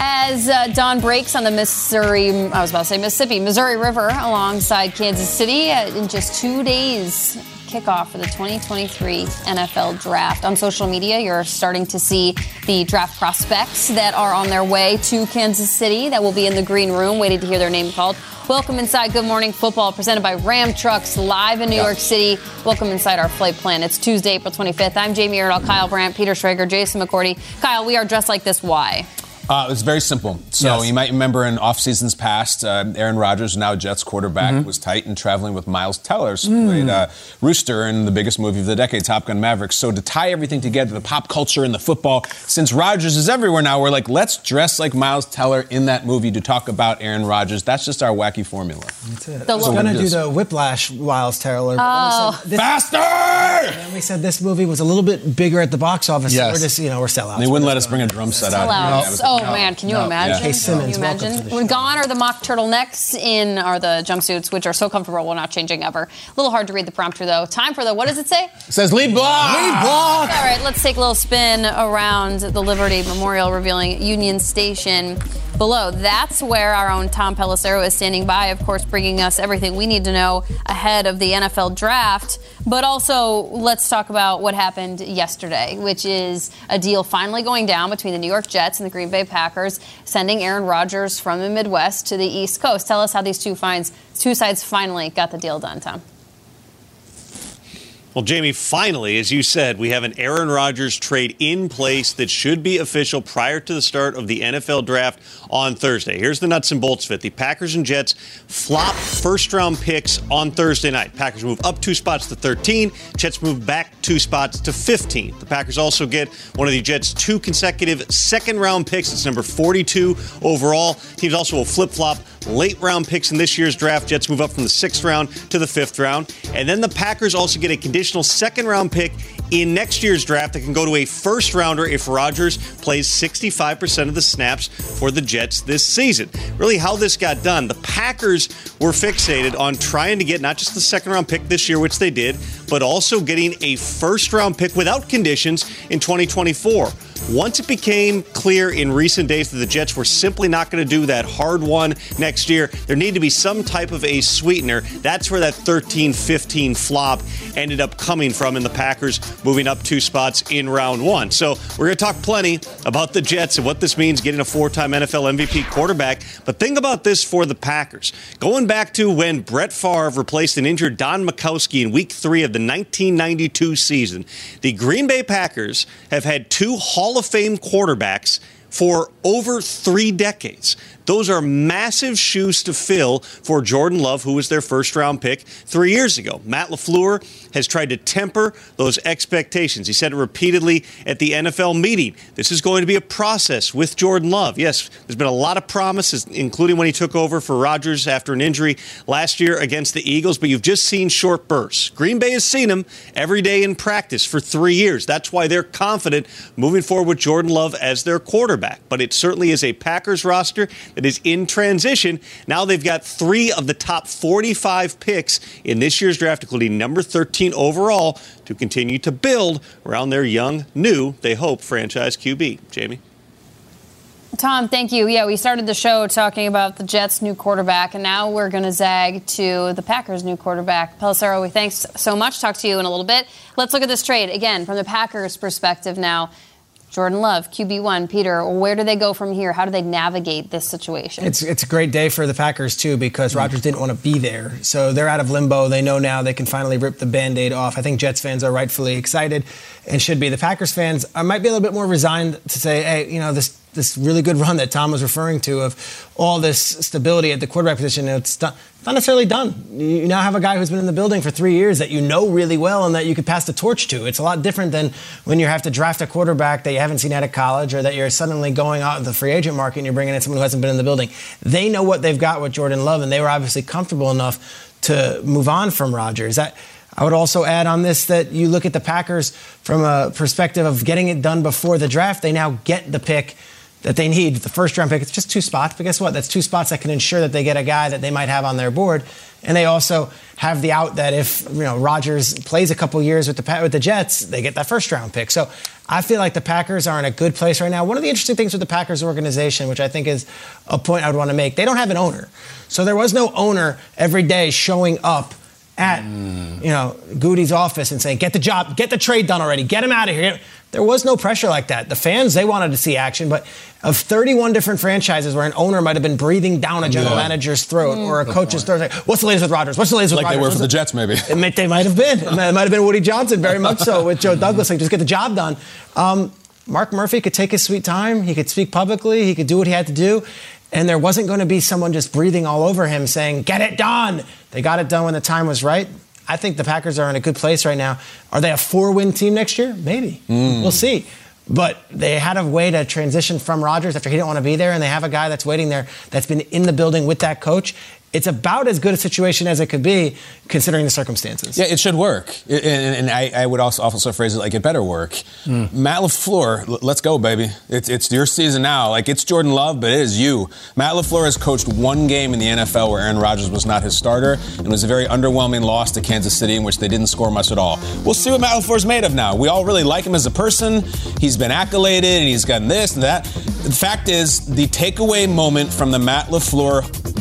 As uh, dawn breaks on the Missouri, I was about to say Mississippi, Missouri River alongside Kansas City uh, in just two days. Kickoff for the 2023 NFL Draft. On social media, you're starting to see the draft prospects that are on their way to Kansas City that will be in the green room waiting to hear their name called. Welcome inside Good Morning Football, presented by Ram Trucks, live in New York City. Welcome inside our flight plan. It's Tuesday, April 25th. I'm Jamie Erdahl, Kyle Brandt, Peter Schrager, Jason McCourty. Kyle, we are dressed like this. Why? Uh, it's very simple. So Yes. you might remember in off seasons past, uh, Aaron Rodgers, now Jets quarterback, Mm-hmm. was tight and traveling with Miles Teller, Mm. played uh, Rooster in the biggest movie of the decade, Top Gun Maverick. So to tie everything together, the pop culture and the football, since Rodgers is everywhere now, we're like, let's dress like Miles Teller in that movie to talk about Aaron Rodgers. That's just our wacky formula. That's it. The I was look- going to do the Whiplash Wiles Teller. Oh. This, Faster! and we said this movie was a little bit bigger at the box office. So Yes. we're just, you know, we're sellouts. They wouldn't let us bring a drum set out. Yeah, it was- oh no. man, can you No. imagine? Kay Simmons, can you welcome imagine? to the We're show. gone are the mock turtlenecks in are the jumpsuits, which are so comfortable, we're not changing ever. A little hard to read the prompter though. Time for the what does it say? It says lead block! Lead block! All right, let's take a little spin around the Liberty Memorial, revealing Union Station below. That's where our own Tom Pelissero is standing by, of course, bringing us everything we need to know ahead of the NFL draft. But also, let's talk about what happened yesterday, which is a deal finally going down between the New York Jets and the Green Bay Packers, sending Aaron Rodgers from the Midwest to the East Coast. Tell us how these two finds, two sides finally got the deal done, Tom. Well, Jamie, finally, as you said, we have an Aaron Rodgers trade in place that should be official prior to the start of the NFL draft on Thursday. Here's the nuts and bolts of it. The Packers and Jets flop first round picks on Thursday night. Packers move up two spots to 13, Jets move back two spots to 15. The Packers also get one of the Jets' two consecutive second round picks. It's number 42 overall. Teams also will flip flop late round picks in this year's draft. Jets move up from the sixth round to the fifth round. And then the Packers also get a conditional second round pick in next year's draft that can go to a first rounder if Rodgers plays 65% of the snaps for the Jets this season. Really, how this got done, the Packers were fixated on trying to get not just the second round pick this year, which they did, but also getting a first round pick without conditions in 2024. Once it became clear in recent days that the Jets were simply not going to do that hard one next year, there needed to be some type of a sweetener. That's where that 13 15 flop ended up coming from in the Packers moving up two spots in round one. So we're going to talk plenty about the Jets and what this means getting a four time NFL MVP quarterback. But think about this for the Packers. Going back to when Brett Favre replaced an injured Don Majkowski in week three of the 1992 season, the Green Bay Packers have had two Hall of Fame quarterbacks for over three decades. Those are massive shoes to fill for Jordan Love, who was their first round pick three years ago. Matt LaFleur has tried to temper those expectations. He said it repeatedly at the NFL meeting. This is going to be a process with Jordan Love. Yes, there's been a lot of promises, including when he took over for Rodgers after an injury last year against the Eagles, but you've just seen short bursts. Green Bay has seen him every day in practice for three years. That's why they're confident moving forward with Jordan Love as their quarterback. But it certainly is a Packers roster that is in transition. Now they've got three of the top 45 picks in this year's draft, including number 13 overall, to continue to build around their young, new, they hope, franchise QB. Jamie? Tom, thank you. Yeah, we started the show talking about the Jets' new quarterback, and now we're going to zag to the Packers' new quarterback. Pelissero, we thanks so much. Talk to you in a little bit. Let's look at this trade again from the Packers' perspective now. Jordan Love, QB1. Peter, where do they go from here? How do they navigate this situation? It's, it's a great day for the Packers, too, because Rodgers didn't want to be there. So they're out of limbo. They know now they can finally rip the band aid off. I think Jets fans are rightfully excited and should be. The Packers fans I might be a little bit more resigned to say, hey, you know, this this really good run that Tom was referring to of all this stability at the quarterback position. It's not, necessarily done. You now have a guy who's been in the building for three years that you know really well and that you could pass the torch to. It's a lot different than when you have to draft a quarterback that you haven't seen out of college or that you're suddenly going out of the free agent market and you're bringing in someone who hasn't been in the building. They know what they've got with Jordan Love, and they were obviously comfortable enough to move on from Rodgers. That, I would also add on this that you look at the Packers from a perspective of getting it done before the draft. They now get the pick that they need, the first round pick. It's just two spots, but guess what? That's two spots that can ensure that they get a guy that they might have on their board. And they also have the out that if you know Rodgers plays a couple years with the with the Jets, they get that first round pick. So I feel like the Packers are in a good place right now. One of the interesting things with the Packers organization, which I think is a point I would want to make, they don't have an owner. So there was no owner every day showing up at mm. you know Gutey's office and saying, "Get the job, get the trade done already, get him out of here." There was no pressure like that. The fans they wanted to see action, but of 31 different franchises where an owner might have been breathing down a general yeah. manager's throat mm. or a coach's throat, like, "What's the latest with Rodgers? What's the latest with like Rodgers?" Like they were for the Jets, maybe. It they might have been. It might have been Woody Johnson, very much so, with Joe Douglas. Like, just get the job done. Um, Mark Murphy could take his sweet time. He could speak publicly. He could do what he had to do. And there wasn't going to be someone just breathing all over him saying, get it done. They got it done when the time was right. I think the Packers are in a good place right now. Are they a four win team next year? Maybe. Mm. We'll see. But they had a way to transition from Rodgers after he didn't want to be there, and they have a guy that's waiting there that's been in the building with that coach it's about as good a situation as it could be considering the circumstances. Yeah, it should work. And, and I, I, would also also phrase it like it better work. Mm. Matt LaFleur, let's go, baby. It's, it's your season now. Like it's Jordan Love, but it is you. Matt LaFleur has coached one game in the NFL where Aaron Rodgers was not his starter and it was a very underwhelming loss to Kansas City in which they didn't score much at all. We'll see what Matt LaFleur's made of now. We all really like him as a person. He's been accoladed and he's gotten this and that. The fact is, the takeaway moment from the Matt LaFleur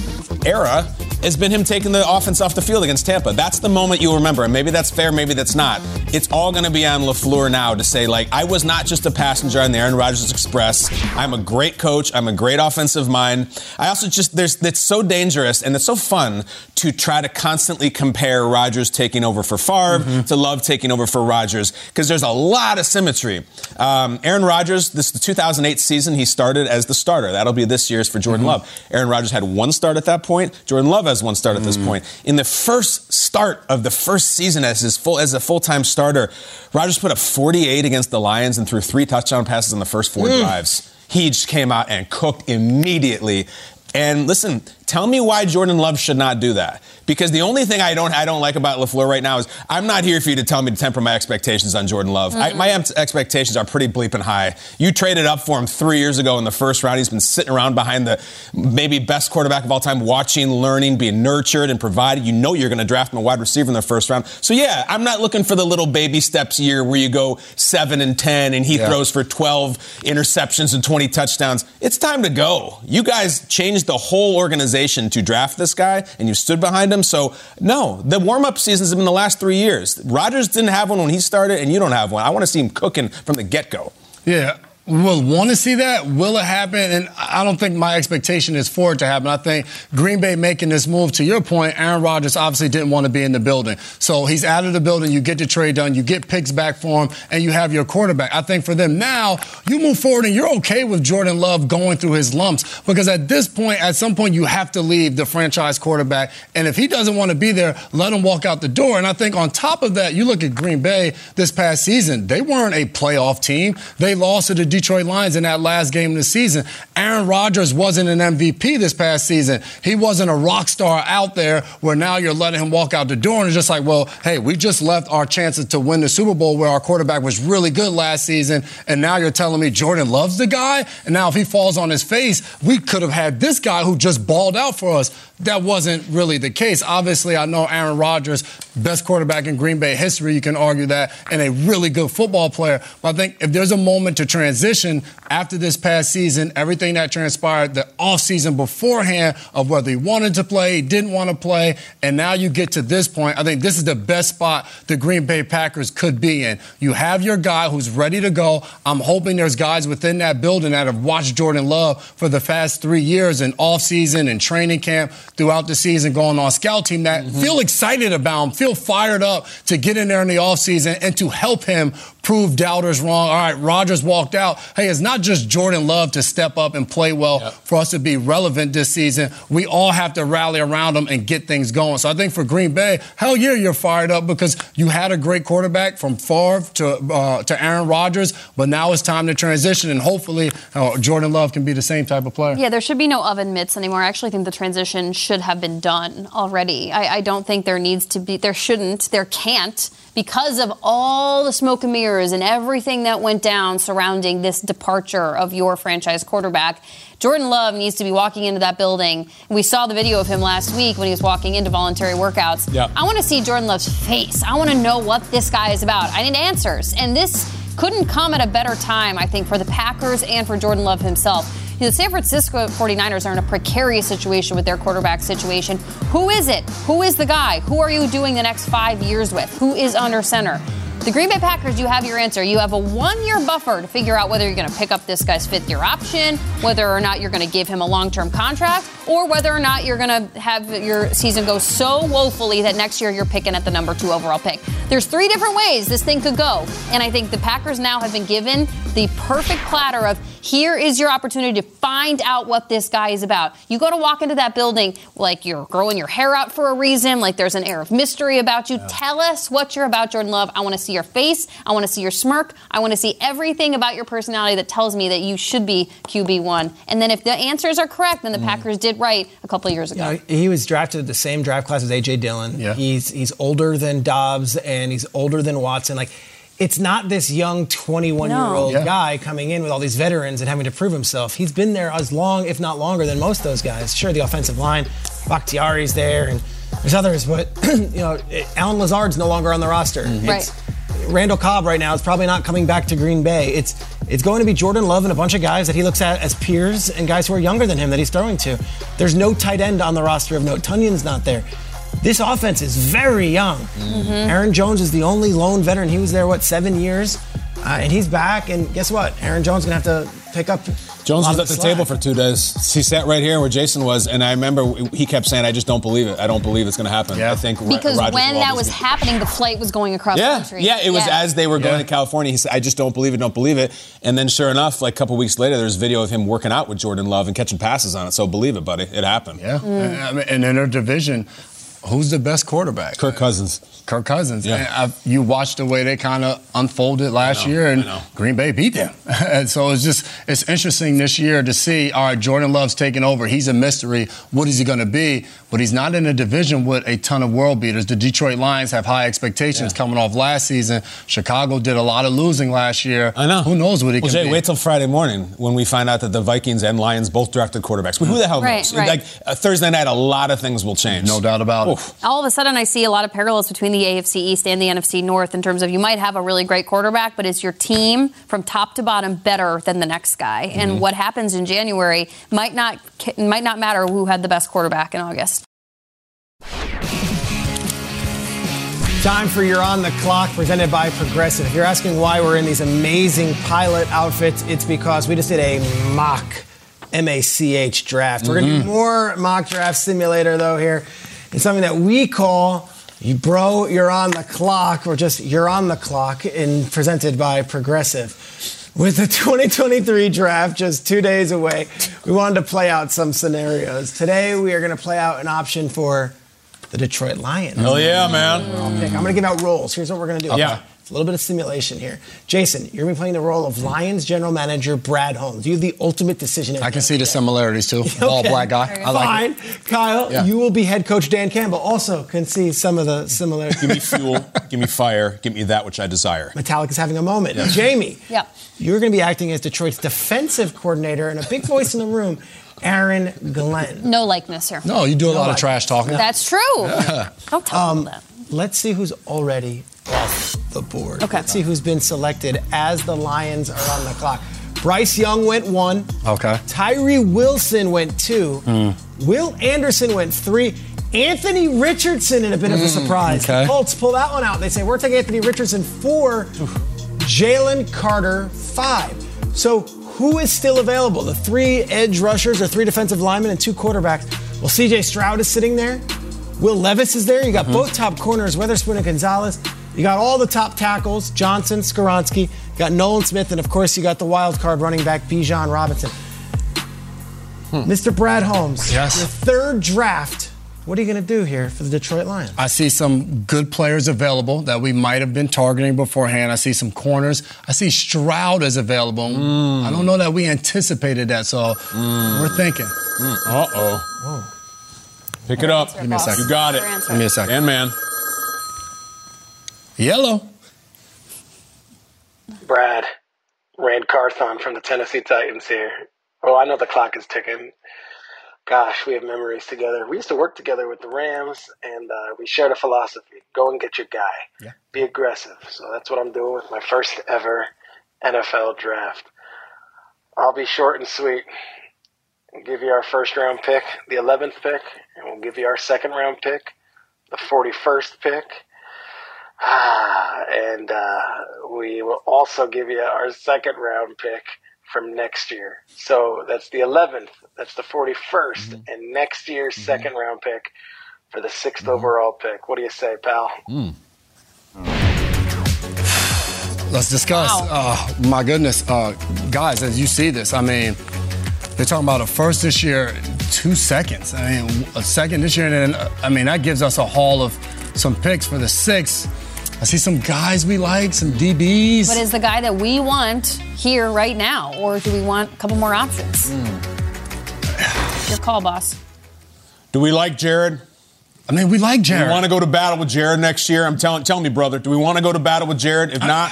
era has been him taking the offense off the field against Tampa. That's the moment you'll remember. And maybe that's fair, maybe that's not. It's all going to be on LaFleur now to say, like, I was not just a passenger on the Aaron Rodgers Express. I'm a great coach. I'm a great offensive mind. I also just, there's, it's so dangerous and it's so fun to try to constantly compare Rodgers taking over for Favre mm-hmm. to Love taking over for Rodgers because there's a lot of symmetry. Um, Aaron Rodgers, this the 2008 season, he started as the starter. That'll be this year's for Jordan mm-hmm. Love. Aaron Rodgers had one start at that point. Jordan Love has one start at this mm. point. In the first start of the first season as his full as a full-time starter, Rodgers put up 48 against the Lions and threw three touchdown passes in the first four mm. drives. He just came out and cooked immediately. And listen, tell me why Jordan Love should not do that. Because the only thing I don't I don't like about LaFleur right now is I'm not here for you to tell me to temper my expectations on Jordan Love. Mm-hmm. I, my expectations are pretty bleeping high. You traded up for him three years ago in the first round. He's been sitting around behind the maybe best quarterback of all time, watching, learning, being nurtured and provided. You know you're going to draft him a wide receiver in the first round. So yeah, I'm not looking for the little baby steps year where you go seven and ten and he yeah. throws for 12 interceptions and 20 touchdowns. It's time to go. You guys changed the whole organization to draft this guy, and you stood behind him him. So, no, the warm up seasons have been the last three years. Rodgers didn't have one when he started, and you don't have one. I want to see him cooking from the get go. Yeah, will want to see that. Will it happen? And I don't think my expectation is for it to happen. I think Green Bay making this move, to your point, Aaron Rodgers obviously didn't want to be in the building. So he's out of the building. You get the trade done. You get picks back for him, and you have your quarterback. I think for them now, you move forward and you're okay with Jordan Love going through his lumps because at this point, at some point, you have to leave the franchise quarterback. And if he doesn't want to be there, let him walk out the door. And I think on top of that, you look at Green Bay this past season, they weren't a playoff team. They lost to the Detroit Lions in that last game of the season. Aaron Rodgers wasn't an MVP this past season. He wasn't a rock star out there where now you're letting him walk out the door and it's just like, well, hey, we just left our chances to win the Super Bowl where our quarterback was really good last season, and now you're telling me Jordan loves the guy? And now if he falls on his face, we could have had this guy who just balled out for us that wasn't really the case. Obviously, I know Aaron Rodgers, best quarterback in Green Bay history. You can argue that, and a really good football player. But I think if there's a moment to transition, after this past season, everything that transpired, the offseason beforehand of whether he wanted to play, didn't want to play, and now you get to this point. I think this is the best spot the Green Bay Packers could be in. You have your guy who's ready to go. I'm hoping there's guys within that building that have watched Jordan Love for the past three years in offseason and training camp throughout the season, going on scout team that mm-hmm. feel excited about him, feel fired up to get in there in the offseason and to help him prove doubters wrong. All right, Rodgers walked out. Hey, it's not just Jordan Love to step up and play well yep. for us to be relevant this season. We all have to rally around him and get things going. So I think for Green Bay, hell yeah, you're fired up because you had a great quarterback from Favre to uh, to Aaron Rodgers, but now it's time to transition, and hopefully uh, Jordan Love can be the same type of player. Yeah, there should be no oven mitts anymore. I actually think the transition should have been done already. I, I don't think there needs to be, there shouldn't, there can't because of all the smoke and mirrors and everything that went down surrounding this departure of your franchise quarterback, Jordan Love needs to be walking into that building. We saw the video of him last week when he was walking into voluntary workouts. Yep. I want to see Jordan Love's face. I want to know what this guy is about. I need answers. And this couldn't come at a better time, I think, for the Packers and for Jordan Love himself. The San Francisco 49ers are in a precarious situation with their quarterback situation. Who is it? Who is the guy? Who are you doing the next five years with? Who is under center? The Green Bay Packers, you have your answer. You have a one year buffer to figure out whether you're going to pick up this guy's fifth year option, whether or not you're going to give him a long term contract, or whether or not you're going to have your season go so woefully that next year you're picking at the number two overall pick. There's three different ways this thing could go. And I think the Packers now have been given the perfect platter of here is your opportunity to find out what this guy is about. You go to walk into that building like you're growing your hair out for a reason, like there's an air of mystery about you. Yeah. Tell us what you're about, Jordan Love. I want to see your face. I want to see your smirk. I want to see everything about your personality that tells me that you should be QB1. And then if the answers are correct, then the mm. Packers did right a couple years ago. You know, he was drafted the same draft class as A.J. Dillon. Yeah. He's, he's older than Doubs and he's older than Watson. Like, it's not this young 21 year old yeah. guy coming in with all these veterans and having to prove himself. He's been there as long, if not longer, than most of those guys. Sure, the offensive line, Bakhtiari's there, and there's others, but you know, Allen Lazard's no longer on the roster. Mm-hmm. Right. Randall Cobb right now is probably not coming back to Green Bay. It's it's going to be Jordan Love and a bunch of guys that he looks at as peers and guys who are younger than him that he's throwing to. There's no tight end on the roster of note. Tonyan's not there. This offense is very young. Mm-hmm. Aaron Jones is the only lone veteran. He was there, what, seven years? Uh, and he's back. And guess what? Aaron Jones is going to have to pick up. Jones was at the, the table for two days. He sat right here where Jason was, and I remember he kept saying, "I just don't believe it. I don't believe it's going to happen." Yeah. I think because when that was happening, the flight was going across yeah, the country. Yeah, it was yeah. as they were going yeah. to California. He said, "I just don't believe it. Don't believe it." And then, sure enough, like a couple weeks later, there's video of him working out with Jordan Love and catching passes on it. So believe it, buddy, it happened. Yeah, mm. and in their division, who's the best quarterback? Kirk Cousins. Kirk Cousins. Yeah. you watched the way they kind of unfolded last know, year, and Green Bay beat them. and so it's just it's interesting this year to see. All right, Jordan Love's taking over. He's a mystery. What is he going to be? But he's not in a division with a ton of world beaters. The Detroit Lions have high expectations yeah. coming off last season. Chicago did a lot of losing last year. I know. Who knows what he well, can Jay, be? wait till Friday morning when we find out that the Vikings and Lions both drafted quarterbacks. But who the hell right, knows? Right. Like uh, Thursday night, a lot of things will change. No doubt about Oof. it. All of a sudden, I see a lot of parallels between the AFC East and the NFC North in terms of you might have a really great quarterback, but is your team from top to bottom better than the next guy? Mm-hmm. And what happens in January might not might not matter who had the best quarterback in August. Time for You're on the Clock, presented by Progressive. If you're asking why we're in these amazing pilot outfits, it's because we just did a mock M-A-C-H draft. Mm-hmm. We're going to do more mock draft simulator, though, here. It's something that we call you bro, you're on the clock, or just you're on the clock, and presented by Progressive. With the 2023 draft just two days away, we wanted to play out some scenarios. Today, we are going to play out an option for the Detroit Lions. Hell yeah, man. I'm going to give out roles. Here's what we're going to do. Yeah. It's a little bit of simulation here. Jason, you're going to be playing the role of Lions general manager Brad Holmes. You have the ultimate decision. I can see the similarities too. okay. All black guy. I like Fine. It. Kyle, yeah. you will be head coach Dan Campbell. Also can see some of the similarities. give me fuel, give me fire, give me that which I desire. Metallica's having a moment. Yeah. Jamie, yeah. you're going to be acting as Detroit's defensive coordinator and a big voice in the room. Aaron Glenn. No likeness here. No, you do a no lot of trash talking. That's true. Yeah. Don't tell um, that. Let's see who's already off the board. Okay. Let's see who's been selected as the Lions are on the clock. Bryce Young went one. Okay. Tyree Wilson went two. Hmm. Will Anderson went three. Anthony Richardson in a bit of a hmm. surprise. okay. The Colts pull that one out. They say, we're taking Anthony Richardson four, Jalen Carter five. So who is still available? The three edge rushers, or three defensive linemen, and two quarterbacks. Well, CJ Stroud is sitting there. Will Levis is there. You got mm-hmm. both top corners, Witherspoon and Gonzalez. You got all the top tackles, Johnson, Skoronski. You got Nolan Smith, and of course, you got the wild card running back, Bijan Robinson. Hmm. Mr. Brad Holmes, Yes. your third draft. What are you going to do here for the Detroit Lions? I see some good players available that we might have been targeting beforehand. I see some corners. I see Stroud is available. Hmm. I don't know that we anticipated that, so hmm. we're thinking. Uh oh. Pick it up. Give me a second. You got it. Give me a second. And man. Yellow. Brad, Ran Carthon from the Tennessee Titans here. Oh, I know the clock is ticking. Gosh, we have memories together. We used to work together with the Rams, and uh, we shared a philosophy: go and get your guy, be aggressive. So that's what I'm doing with my first ever NFL draft. I'll be short and sweet. We'll give you our first round pick, the 11th pick, and we'll give you our second round pick, the 41st pick. Ah, and uh, we will also give you our second round pick from next year. So that's the 11th, that's the 41st, and next year's second round pick for the 6th overall pick. What do you say, pal? Let's discuss. Wow. Oh, my goodness. Uh, guys, as you see this, I mean, they're talking about a first this year, two seconds. I mean, a second this year, and then, uh, I mean, that gives us a haul of some picks for the six. I see some guys we like, some DBs. But is the guy that we want here right now, or do we want a couple more options? Hmm. Your call, boss. Do we like Jared? I mean, we like Jared. Do we want to go to battle with Jared next year? I'm telling, tell me, brother. Do we want to go to battle with Jared? If not,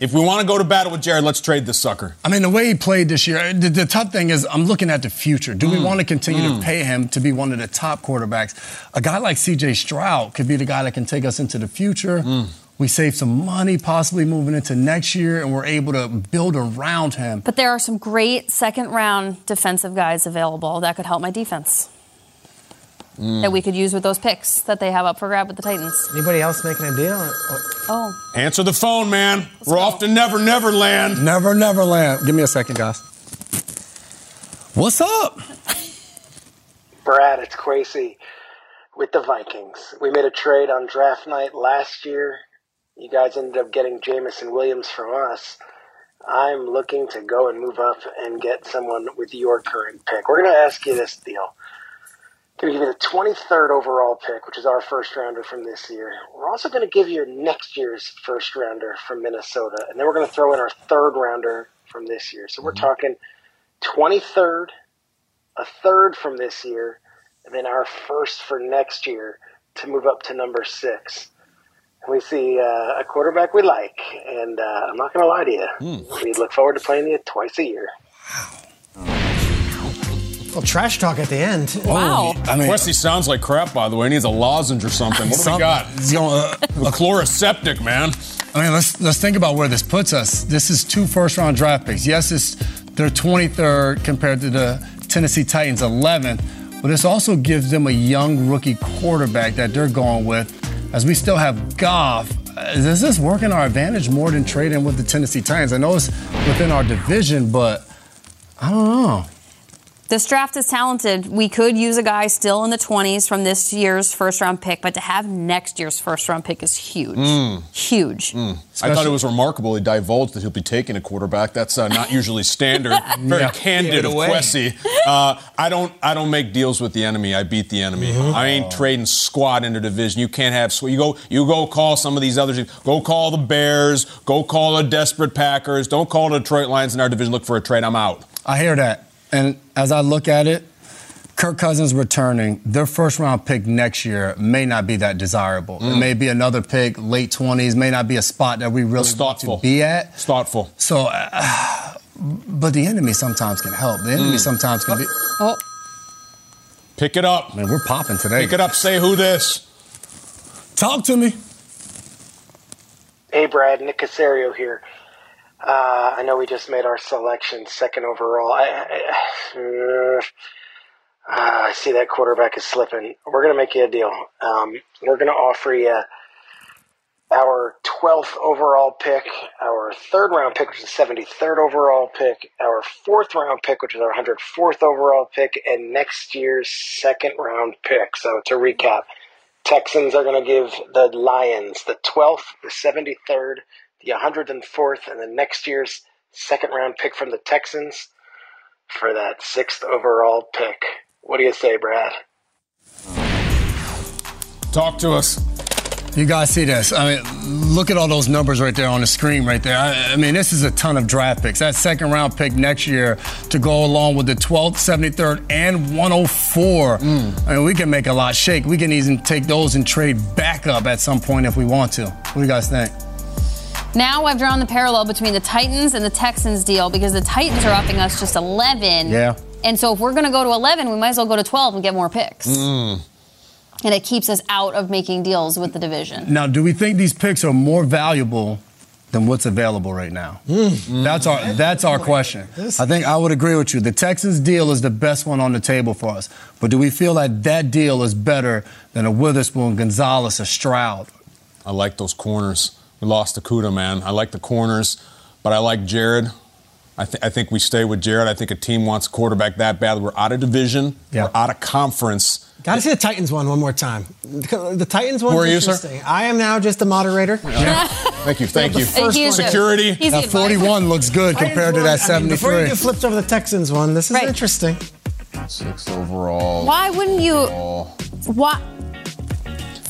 if we want to go to battle with Jared, let's trade this sucker. I mean, the way he played this year, the, the tough thing is I'm looking at the future. Do we mm. want to continue to mm. pay him to be one of the top quarterbacks? A guy like CJ Stroud could be the guy that can take us into the future. Mm. We save some money possibly moving into next year, and we're able to build around him. But there are some great second round defensive guys available that could help my defense. Mm. That we could use with those picks that they have up for grab with the Titans. Anybody else making a deal? Oh, Oh, Answer the phone, man. We're off to Never Never Land. Never, never land. Give me a second, guys. What's up? Brad, it's Kwesi with the Vikings. We made a trade on draft night last year. You guys ended up getting Jameson Williams from us. I'm looking to go and move up and get someone with your current pick. We're going to ask you this deal. Going to give you the 23rd overall pick, which is our first rounder from this year. We're also going to give you next year's first rounder from Minnesota, and then we're going to throw in our third rounder from this year. So we're talking 23rd, a third from this year, and then our first for next year to move up to number six. And we see uh, a quarterback we like, and uh, I'm not going to lie to you. We look forward to playing you twice a year. Well, trash talk at the end. wow. I mean, Wesley sounds like crap, by the way. He needs a lozenge or something. What do we got? He's going, uh, A Chloraseptic, man. I mean, let's let's think about where this puts us. This is two first round draft picks. Yes, it's their 23rd compared to the Tennessee Titans 11th, but this also gives them a young rookie quarterback that they're going with. As we still have Goff, does this work in our advantage more than trading with the Tennessee Titans? I know it's within our division, but I don't know. This draft is talented. We could use a guy still in the 20s from this year's first round pick, but to have next year's first round pick is huge. Huge. I thought it was remarkable he divulged that he'll be taking a quarterback. That's uh, not usually standard. Very Yeah. candid Give of. Kwesi. Uh, I don't. I don't make deals with the enemy. I beat the enemy. I ain't trading squad into division. You can't have. squ- You go. You go call some of these others. Go call the Bears. Go call the desperate Packers. Don't call the Detroit Lions in our division. Look for a trade. I'm out. I hear that. And as I look at it, Kirk Cousins returning, their first round pick next year may not be that desirable. It may be another pick, late 20s, may not be a spot that we really want thoughtful. to be at. It's thoughtful. So, uh, but the enemy sometimes can help. The enemy sometimes can be. Oh, Pick it up. Man, we're popping today. Pick it up. Say who this. Talk to me. Hey, Brad, Nick Caserio here. Uh, I know we just made our selection second overall. I, I, uh, I see that quarterback is slipping. We're going to make you a deal. Um, we're going to offer you our 12th overall pick, our third round pick, which is the 73rd overall pick, our fourth round pick, which is our 104th overall pick, and next year's second round pick. So to recap, Texans are going to give the Lions the 12th, the 73rd, the 104th, and the next year's second round pick from the Texans for that sixth overall pick. What do you say, Brad? Talk to us. You guys see this? I mean, look at all those numbers right there on the screen right there. I, I, mean, this is a ton of draft picks. That second round pick next year to go along with the 12th, 73rd, and 104. Mm. I mean, we can make a lot shake. We can even take those and trade back up at some point if we want to. What do you guys think? Now I've drawn the parallel between the Titans and the Texans deal because the Titans are upping us just 11. Yeah. And so if we're going to go to 11, we might as well go to 12 and get more picks. Mm. And it keeps us out of making deals with the division. Now, do we think these picks are more valuable than what's available right now? Mm. That's our that's our question. I think I would agree with you. The Texans deal is the best one on the table for us. But do we feel like that deal is better than a Witherspoon, Gonzalez, a Stroud? I like those corners. We lost the Cuda, man. I like the corners, but I like Jared. I, th- I, think we stay with Jared. I think a team wants a quarterback that bad. We're out of division. Yeah. We're out of conference. Got to see the Titans one one more time. The Titans one. Who are you, sir? I am now just a moderator. Yeah. thank you. Thank you. Thank you. Security. He's That 41 looks good Titans compared to one, that I mean, before 73. you flipped over the Texans one, this is Right. interesting. Six overall. Why wouldn't you? Why,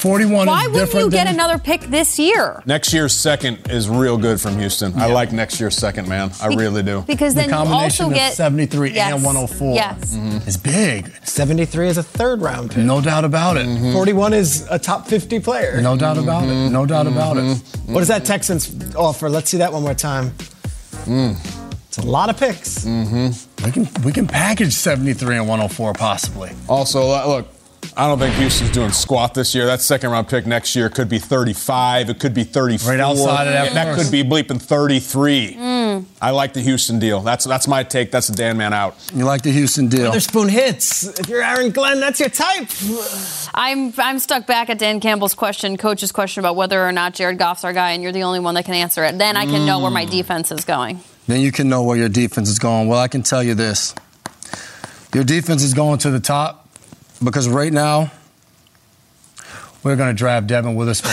41 why is wouldn't different you get another pick this year? Next year's second is real good from Houston. I like next year's second, man. I really do. Because The then you combination also of get 73 Yes. and 104 Yes. is big. 73 is a third round pick. No doubt about it. Mm-hmm. 41 is a top 50 player. No doubt about it. No doubt about it. Mm-hmm. What does that Texans offer? Let's see that one more time. Mm. It's a lot of picks. We can we can package 73 and 104 possibly. Also, look, I don't think Houston's doing squat this year. That second round pick next year could be 35. It could be 34. Right outside of that That could be bleeping 33. I like the Houston deal. That's that's my take. That's the Dan man out. You like the Houston deal? Witherspoon hits. If you're Aaron Glenn, that's your type. I'm I'm stuck back at Dan Campbell's question, coach's question about whether or not Jared Goff's our guy, and you're the only one that can answer it. Then I can know where my Mm. defense is going. Then you can know where your defense is going. Well, I can tell you this. Your defense is going to the top because right now we're going to drive Devon with us.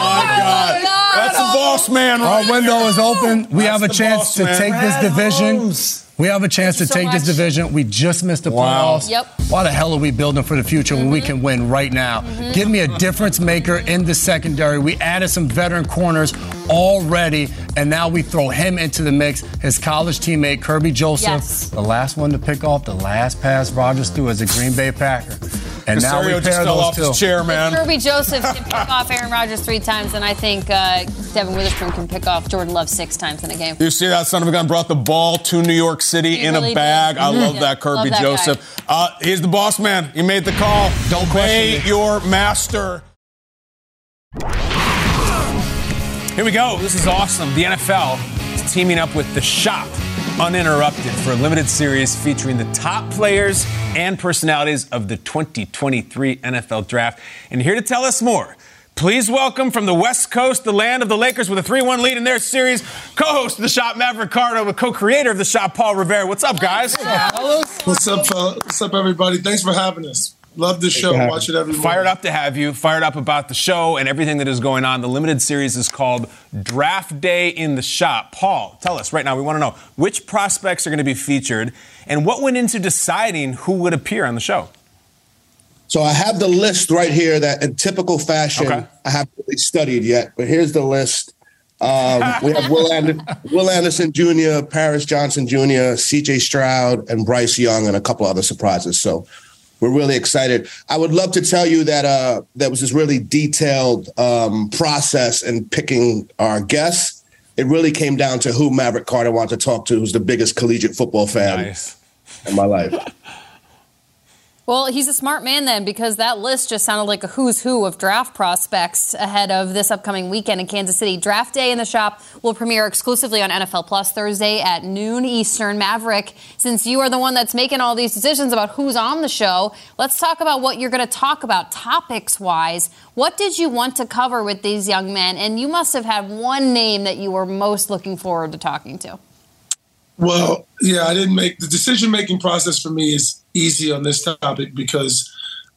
Oh my oh God. That's the boss man. Our window is open. We That's have a chance boss to man. take this division. Holmes. We have a chance to Thank you take so this division. We just missed the Wow. playoffs. Yep. Why the hell are we building for the future when we mm-hmm. can win right now? Mm-hmm. Give me a difference maker in the secondary. We added some veteran corners already, and now we throw him into the mix. His college teammate Kerby Joseph, Yes. the last one to pick off the last pass Rodgers threw as a Green Bay Packer. And now we Caserio just pair fell those off two. his chair, man. Kerby Joseph can pick off Aaron Rodgers three times, and I think uh, Devon Witherspoon can pick off Jordan Love six times in a game. You see that son of a gun brought the ball to New York City He in really a bag. did. I love Yeah. that Kerby Love that Joseph. Uh, he's the boss man. He made the call. Don't question Obey your master. Here we go. This is awesome. The NFL is teaming up with The Shop Uninterrupted for a limited series featuring the top players and personalities of the 2023 NFL Draft. And here to tell us more, please welcome from the West Coast, the land of the Lakers with a 3 1 lead in their series, co host of The Shop, Maverick Carter, with co creator of The Shop, Paul Rivera. What's up, guys? What's up, fella? What's up, everybody? Thanks for having us. Love the show. Watch it every morning. Fired up to have you. Fired up about the show and everything that is going on. The limited series is called Draft Day in the Shop. Paul, tell us right now. We want to know which prospects are going to be featured and what went into deciding who would appear on the show. So I have the list right here that in typical fashion Okay. I haven't really studied yet, but here's the list. Um, we have Will, Ander- Will Anderson Jr., Paris Johnson Jr., CJ Stroud, and Bryce Young, and a couple other surprises. So we're really excited. I would love to tell you that uh, there was this really detailed um, process in picking our guests. It really came down to who Maverick Carter wanted to talk to, who's the biggest collegiate football fan Nice. in my life. Well, he's a smart man then because that list just sounded like a who's who of draft prospects ahead of this upcoming weekend in Kansas City. Draft Day in the Shop will premiere exclusively on NFL Plus Thursday at noon Eastern. Maverick, since you are the one that's making all these decisions about who's on the show, let's talk about what you're going to talk about topics wise. What did you want to cover with these young men? And you must have had one name that you were most looking forward to talking to. Well, yeah, I didn't make the decision making process for me is easy on this topic because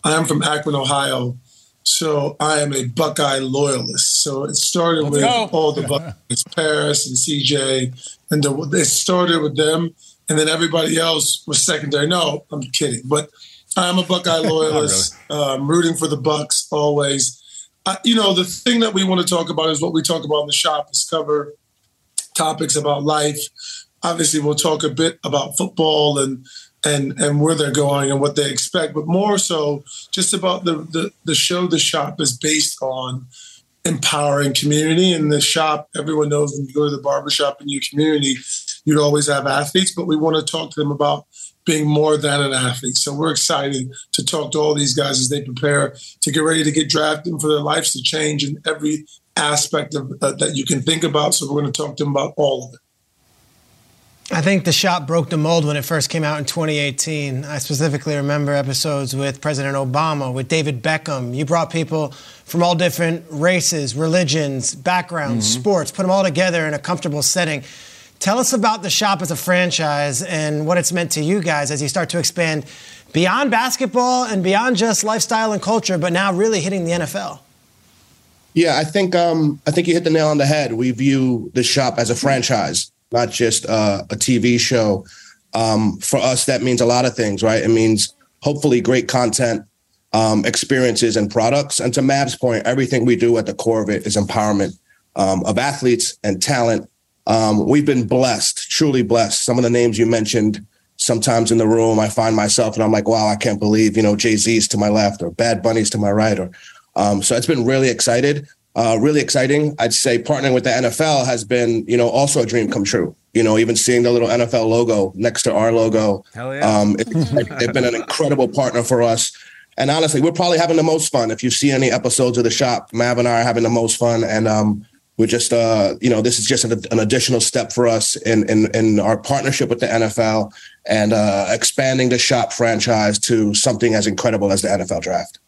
I am from Akron, Ohio. So I am a Buckeye loyalist. So it started Let's with go. all the Buckeyes, Paris and CJ, and the, it started with them, and then everybody else was secondary. No, I'm kidding, but I'm a Buckeye loyalist. um, I'm rooting for the Bucks always. I, you know, the thing that we want to talk about is what we talk about in the shop is cover topics about life. Obviously, we'll talk a bit about football and and and where they're going and what they expect, but more so just about the the, the show. The shop is based on empowering community. In the shop, everyone knows when you go to the barbershop in your community, you'd always have athletes, but we want to talk to them about being more than an athlete. So we're excited to talk to all these guys as they prepare to get ready to get drafted and for their lives to change in every aspect of uh, that you can think about. So we're going to talk to them about all of it. I think the shop broke the mold when it first came out in 2018. I specifically remember episodes with President Obama, with David Beckham. You brought people from all different races, religions, backgrounds, Mhm. sports, put them all together in a comfortable setting. Tell us about the shop as a franchise and what it's meant to you guys as you start to expand beyond basketball and beyond just lifestyle and culture, but now really hitting the NFL. Yeah, I think um, I think you hit the nail on the head. We view the shop as a franchise, not just uh, a TV show. Um, for us, that means a lot of things, right? It means hopefully great content, um, experiences, and products. And to Mav's point, everything we do at the core of it is empowerment um, of athletes and talent. Um, we've been blessed, truly blessed. Some of the names you mentioned, sometimes in the room, I find myself and I'm like, wow, I can't believe, you know, Jay Z's to my left or Bad Bunny's to my right or um, so it's been really excited, uh, really exciting. I'd say partnering with the NFL has been, you know, also a dream come true. You know, even seeing the little NFL logo next to our logo. Hell yeah. Um, it, they've been an incredible partner for us. And honestly, we're probably having the most fun. If you see any episodes of the shop, Mav and I are having the most fun. And um, we're just, uh, you know, this is just an, an additional step for us in, in, in our partnership with the NFL and uh, expanding the shop franchise to something as incredible as the NFL draft.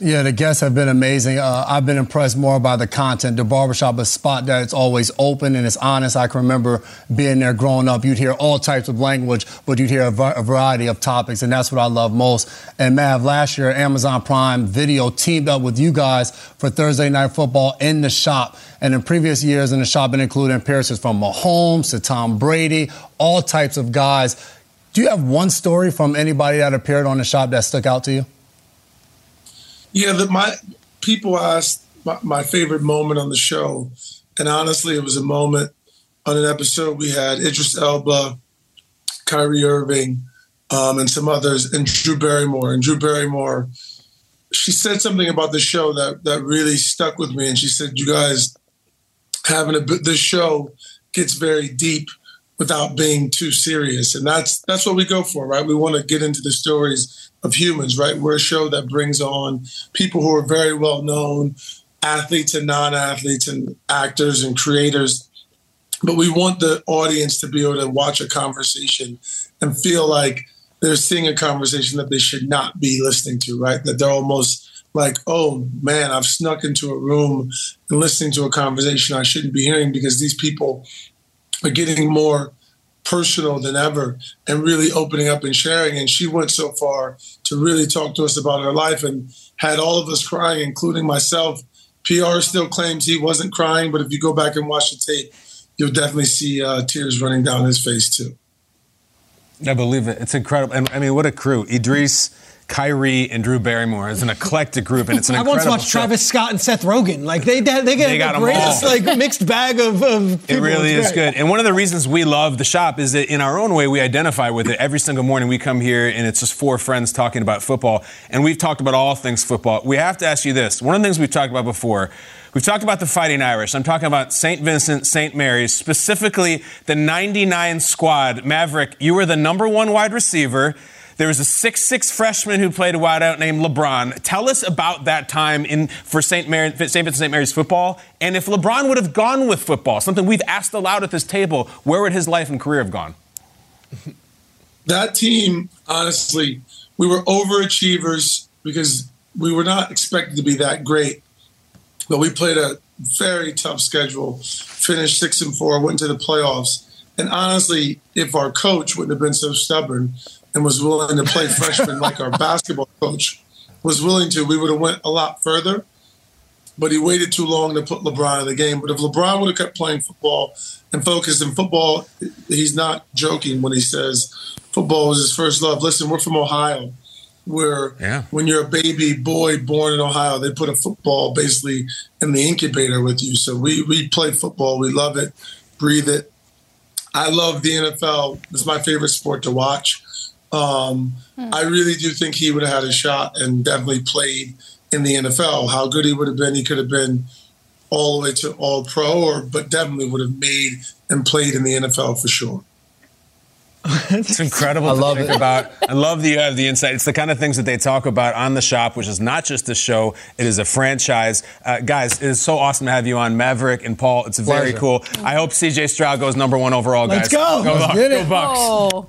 Yeah, the guests have been amazing. Uh, I've been impressed more by the content. The barbershop is a spot that it's always open and it's honest. I can remember being there growing up. You'd hear all types of language, but you'd hear a, variety of topics, and that's what I love most. And Mav, last year, Amazon Prime Video teamed up with you guys for Thursday Night Football in the shop. And in previous years in the shop, been including appearances from Mahomes to Tom Brady, all types of guys. Do you have one story from anybody that appeared on the shop that stuck out to you? Yeah, my people asked my, my favorite moment on the show, and honestly, it was a moment on an episode we had Idris Elba, Kyrie Irving, um, and some others, and Drew Barrymore. And Drew Barrymore, she said something about the show that that really stuck with me. And she said, "You guys having a this show gets very deep." without being too serious and that's that's what we go for right we want to get into the stories of humans right? We're a show that brings on people who are very well known athletes and non-athletes and actors and creators. But we want the audience to be able to watch a conversation and feel like they're seeing a conversation that they should not be listening to right? That they're almost like oh man i've snuck into a room and listening to a conversation i shouldn't be hearing because these people are getting more personal than ever and really opening up and sharing. And she went so far to really talk to us about her life and had all of us crying, including myself. PR still claims he wasn't crying, but if you go back and watch the tape, you'll definitely see uh, tears running down his face too. I believe it. It's incredible. And I mean, what a crew. Idris, Kyrie, and Drew Barrymore is an eclectic group, and it's an I once watched show. Travis Scott and Seth Rogen. Like they they, they get They got the greatest like mixed bag of, of It really is good. And one of the reasons we love the shop is that in our own way, we identify with it. Every single morning we come here and it's just four friends talking about football. And we've talked about all things football. We have to ask you this. One of the things we've talked about before, we've talked about the Fighting Irish. I'm talking about St. Vincent, St. Mary's, specifically the 99 squad. Maverick, you were the number one wide receiver. There was a six-six freshman who played a wideout named LeBron. Tell us about that time in for St. Mary, St. Vincent St. Mary's football, and if LeBron would have gone with football, something we've asked aloud at this table, where would his life and career have gone? that team, honestly, we were overachievers because we were not expected to be that great. But we played a very tough schedule, finished six and four, went to the playoffs. And honestly, if our coach wouldn't have been so stubborn and was willing to play freshman like our basketball coach was willing to, we would have went a lot further. But he waited too long to put LeBron in the game. But if LeBron would have kept playing football and focused in football, he's not joking when he says football was his first love. Listen, we're from Ohio where yeah. when you're a baby boy born in Ohio, they put a football basically in the incubator with you. So we we play football, we love it, breathe it. I love the NFL. It's my favorite sport to watch. Um, hmm. I really do think he would have had a shot and definitely played in the NFL. How good he would have been, he could have been all the way to all pro, or but definitely would have made and played in the NFL for sure. it's incredible I love think it. about. I love that you have the insight. It's the kind of things that they talk about on the shop, which is not just a show, it is a franchise. Uh, guys, it is so awesome to have you on, Maverick and Paul. It's very Pleasure. cool. I hope CJ Stroud goes number one overall, guys. Let's go. Go, Let's Bucks. go Bucks. Oh.